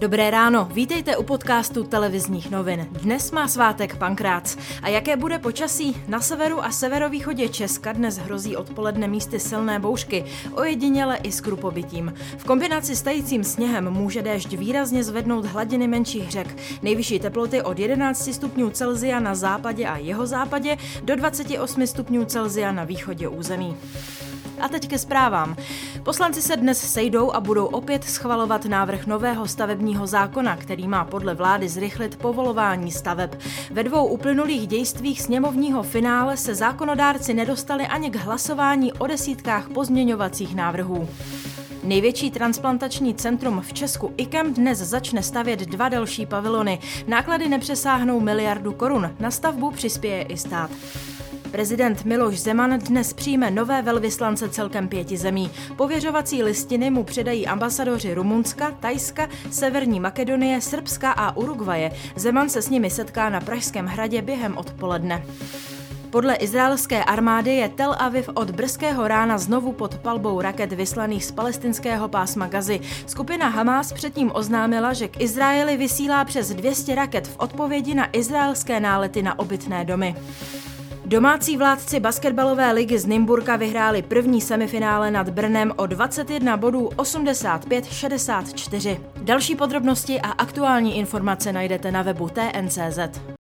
Dobré ráno, vítejte u podcastu televizních novin. Dnes má svátek Pankrác. A jaké bude počasí? Na severu a severovýchodě Česka dnes hrozí odpoledne místy silné bouřky, ojediněle i s krupobytím. V kombinaci s tajícím sněhem může déšť výrazně zvednout hladiny menších řek. Nejvyšší teploty od 11 stupňů Celzia na západě a jeho západě do 28 stupňů Celzia na východě území. A teď ke zprávám. Poslanci se dnes sejdou a budou opět schvalovat návrh nového stavebního zákona, který má podle vlády zrychlit povolování staveb. Ve dvou uplynulých dějstvích sněmovního finále se zákonodárci nedostali ani k hlasování o desítkách pozměňovacích návrhů. Největší transplantační centrum v Česku IKEM dnes začne stavět dva další pavilony. Náklady nepřesáhnou miliardu korun. Na stavbu přispěje i stát. Prezident Miloš Zeman dnes přijme nové velvyslance celkem pěti zemí. Pověřovací listiny mu předají ambasadoři Rumunska, Tajska, Severní Makedonie, Srbska a Uruguaje. Zeman se s nimi setká na Pražském hradě během odpoledne. Podle izraelské armády je Tel Aviv od brzkého rána znovu pod palbou raket vyslaných z palestinského pásma Gazy. Skupina Hamas předtím oznámila, že k Izraeli vysílá přes 200 raket v odpovědi na izraelské nálety na obytné domy. Domácí vládci basketbalové ligy z Nymburka vyhráli první semifinále nad Brnem o 21 bodů 85-64. Další podrobnosti a aktuální informace najdete na webu TNCZ.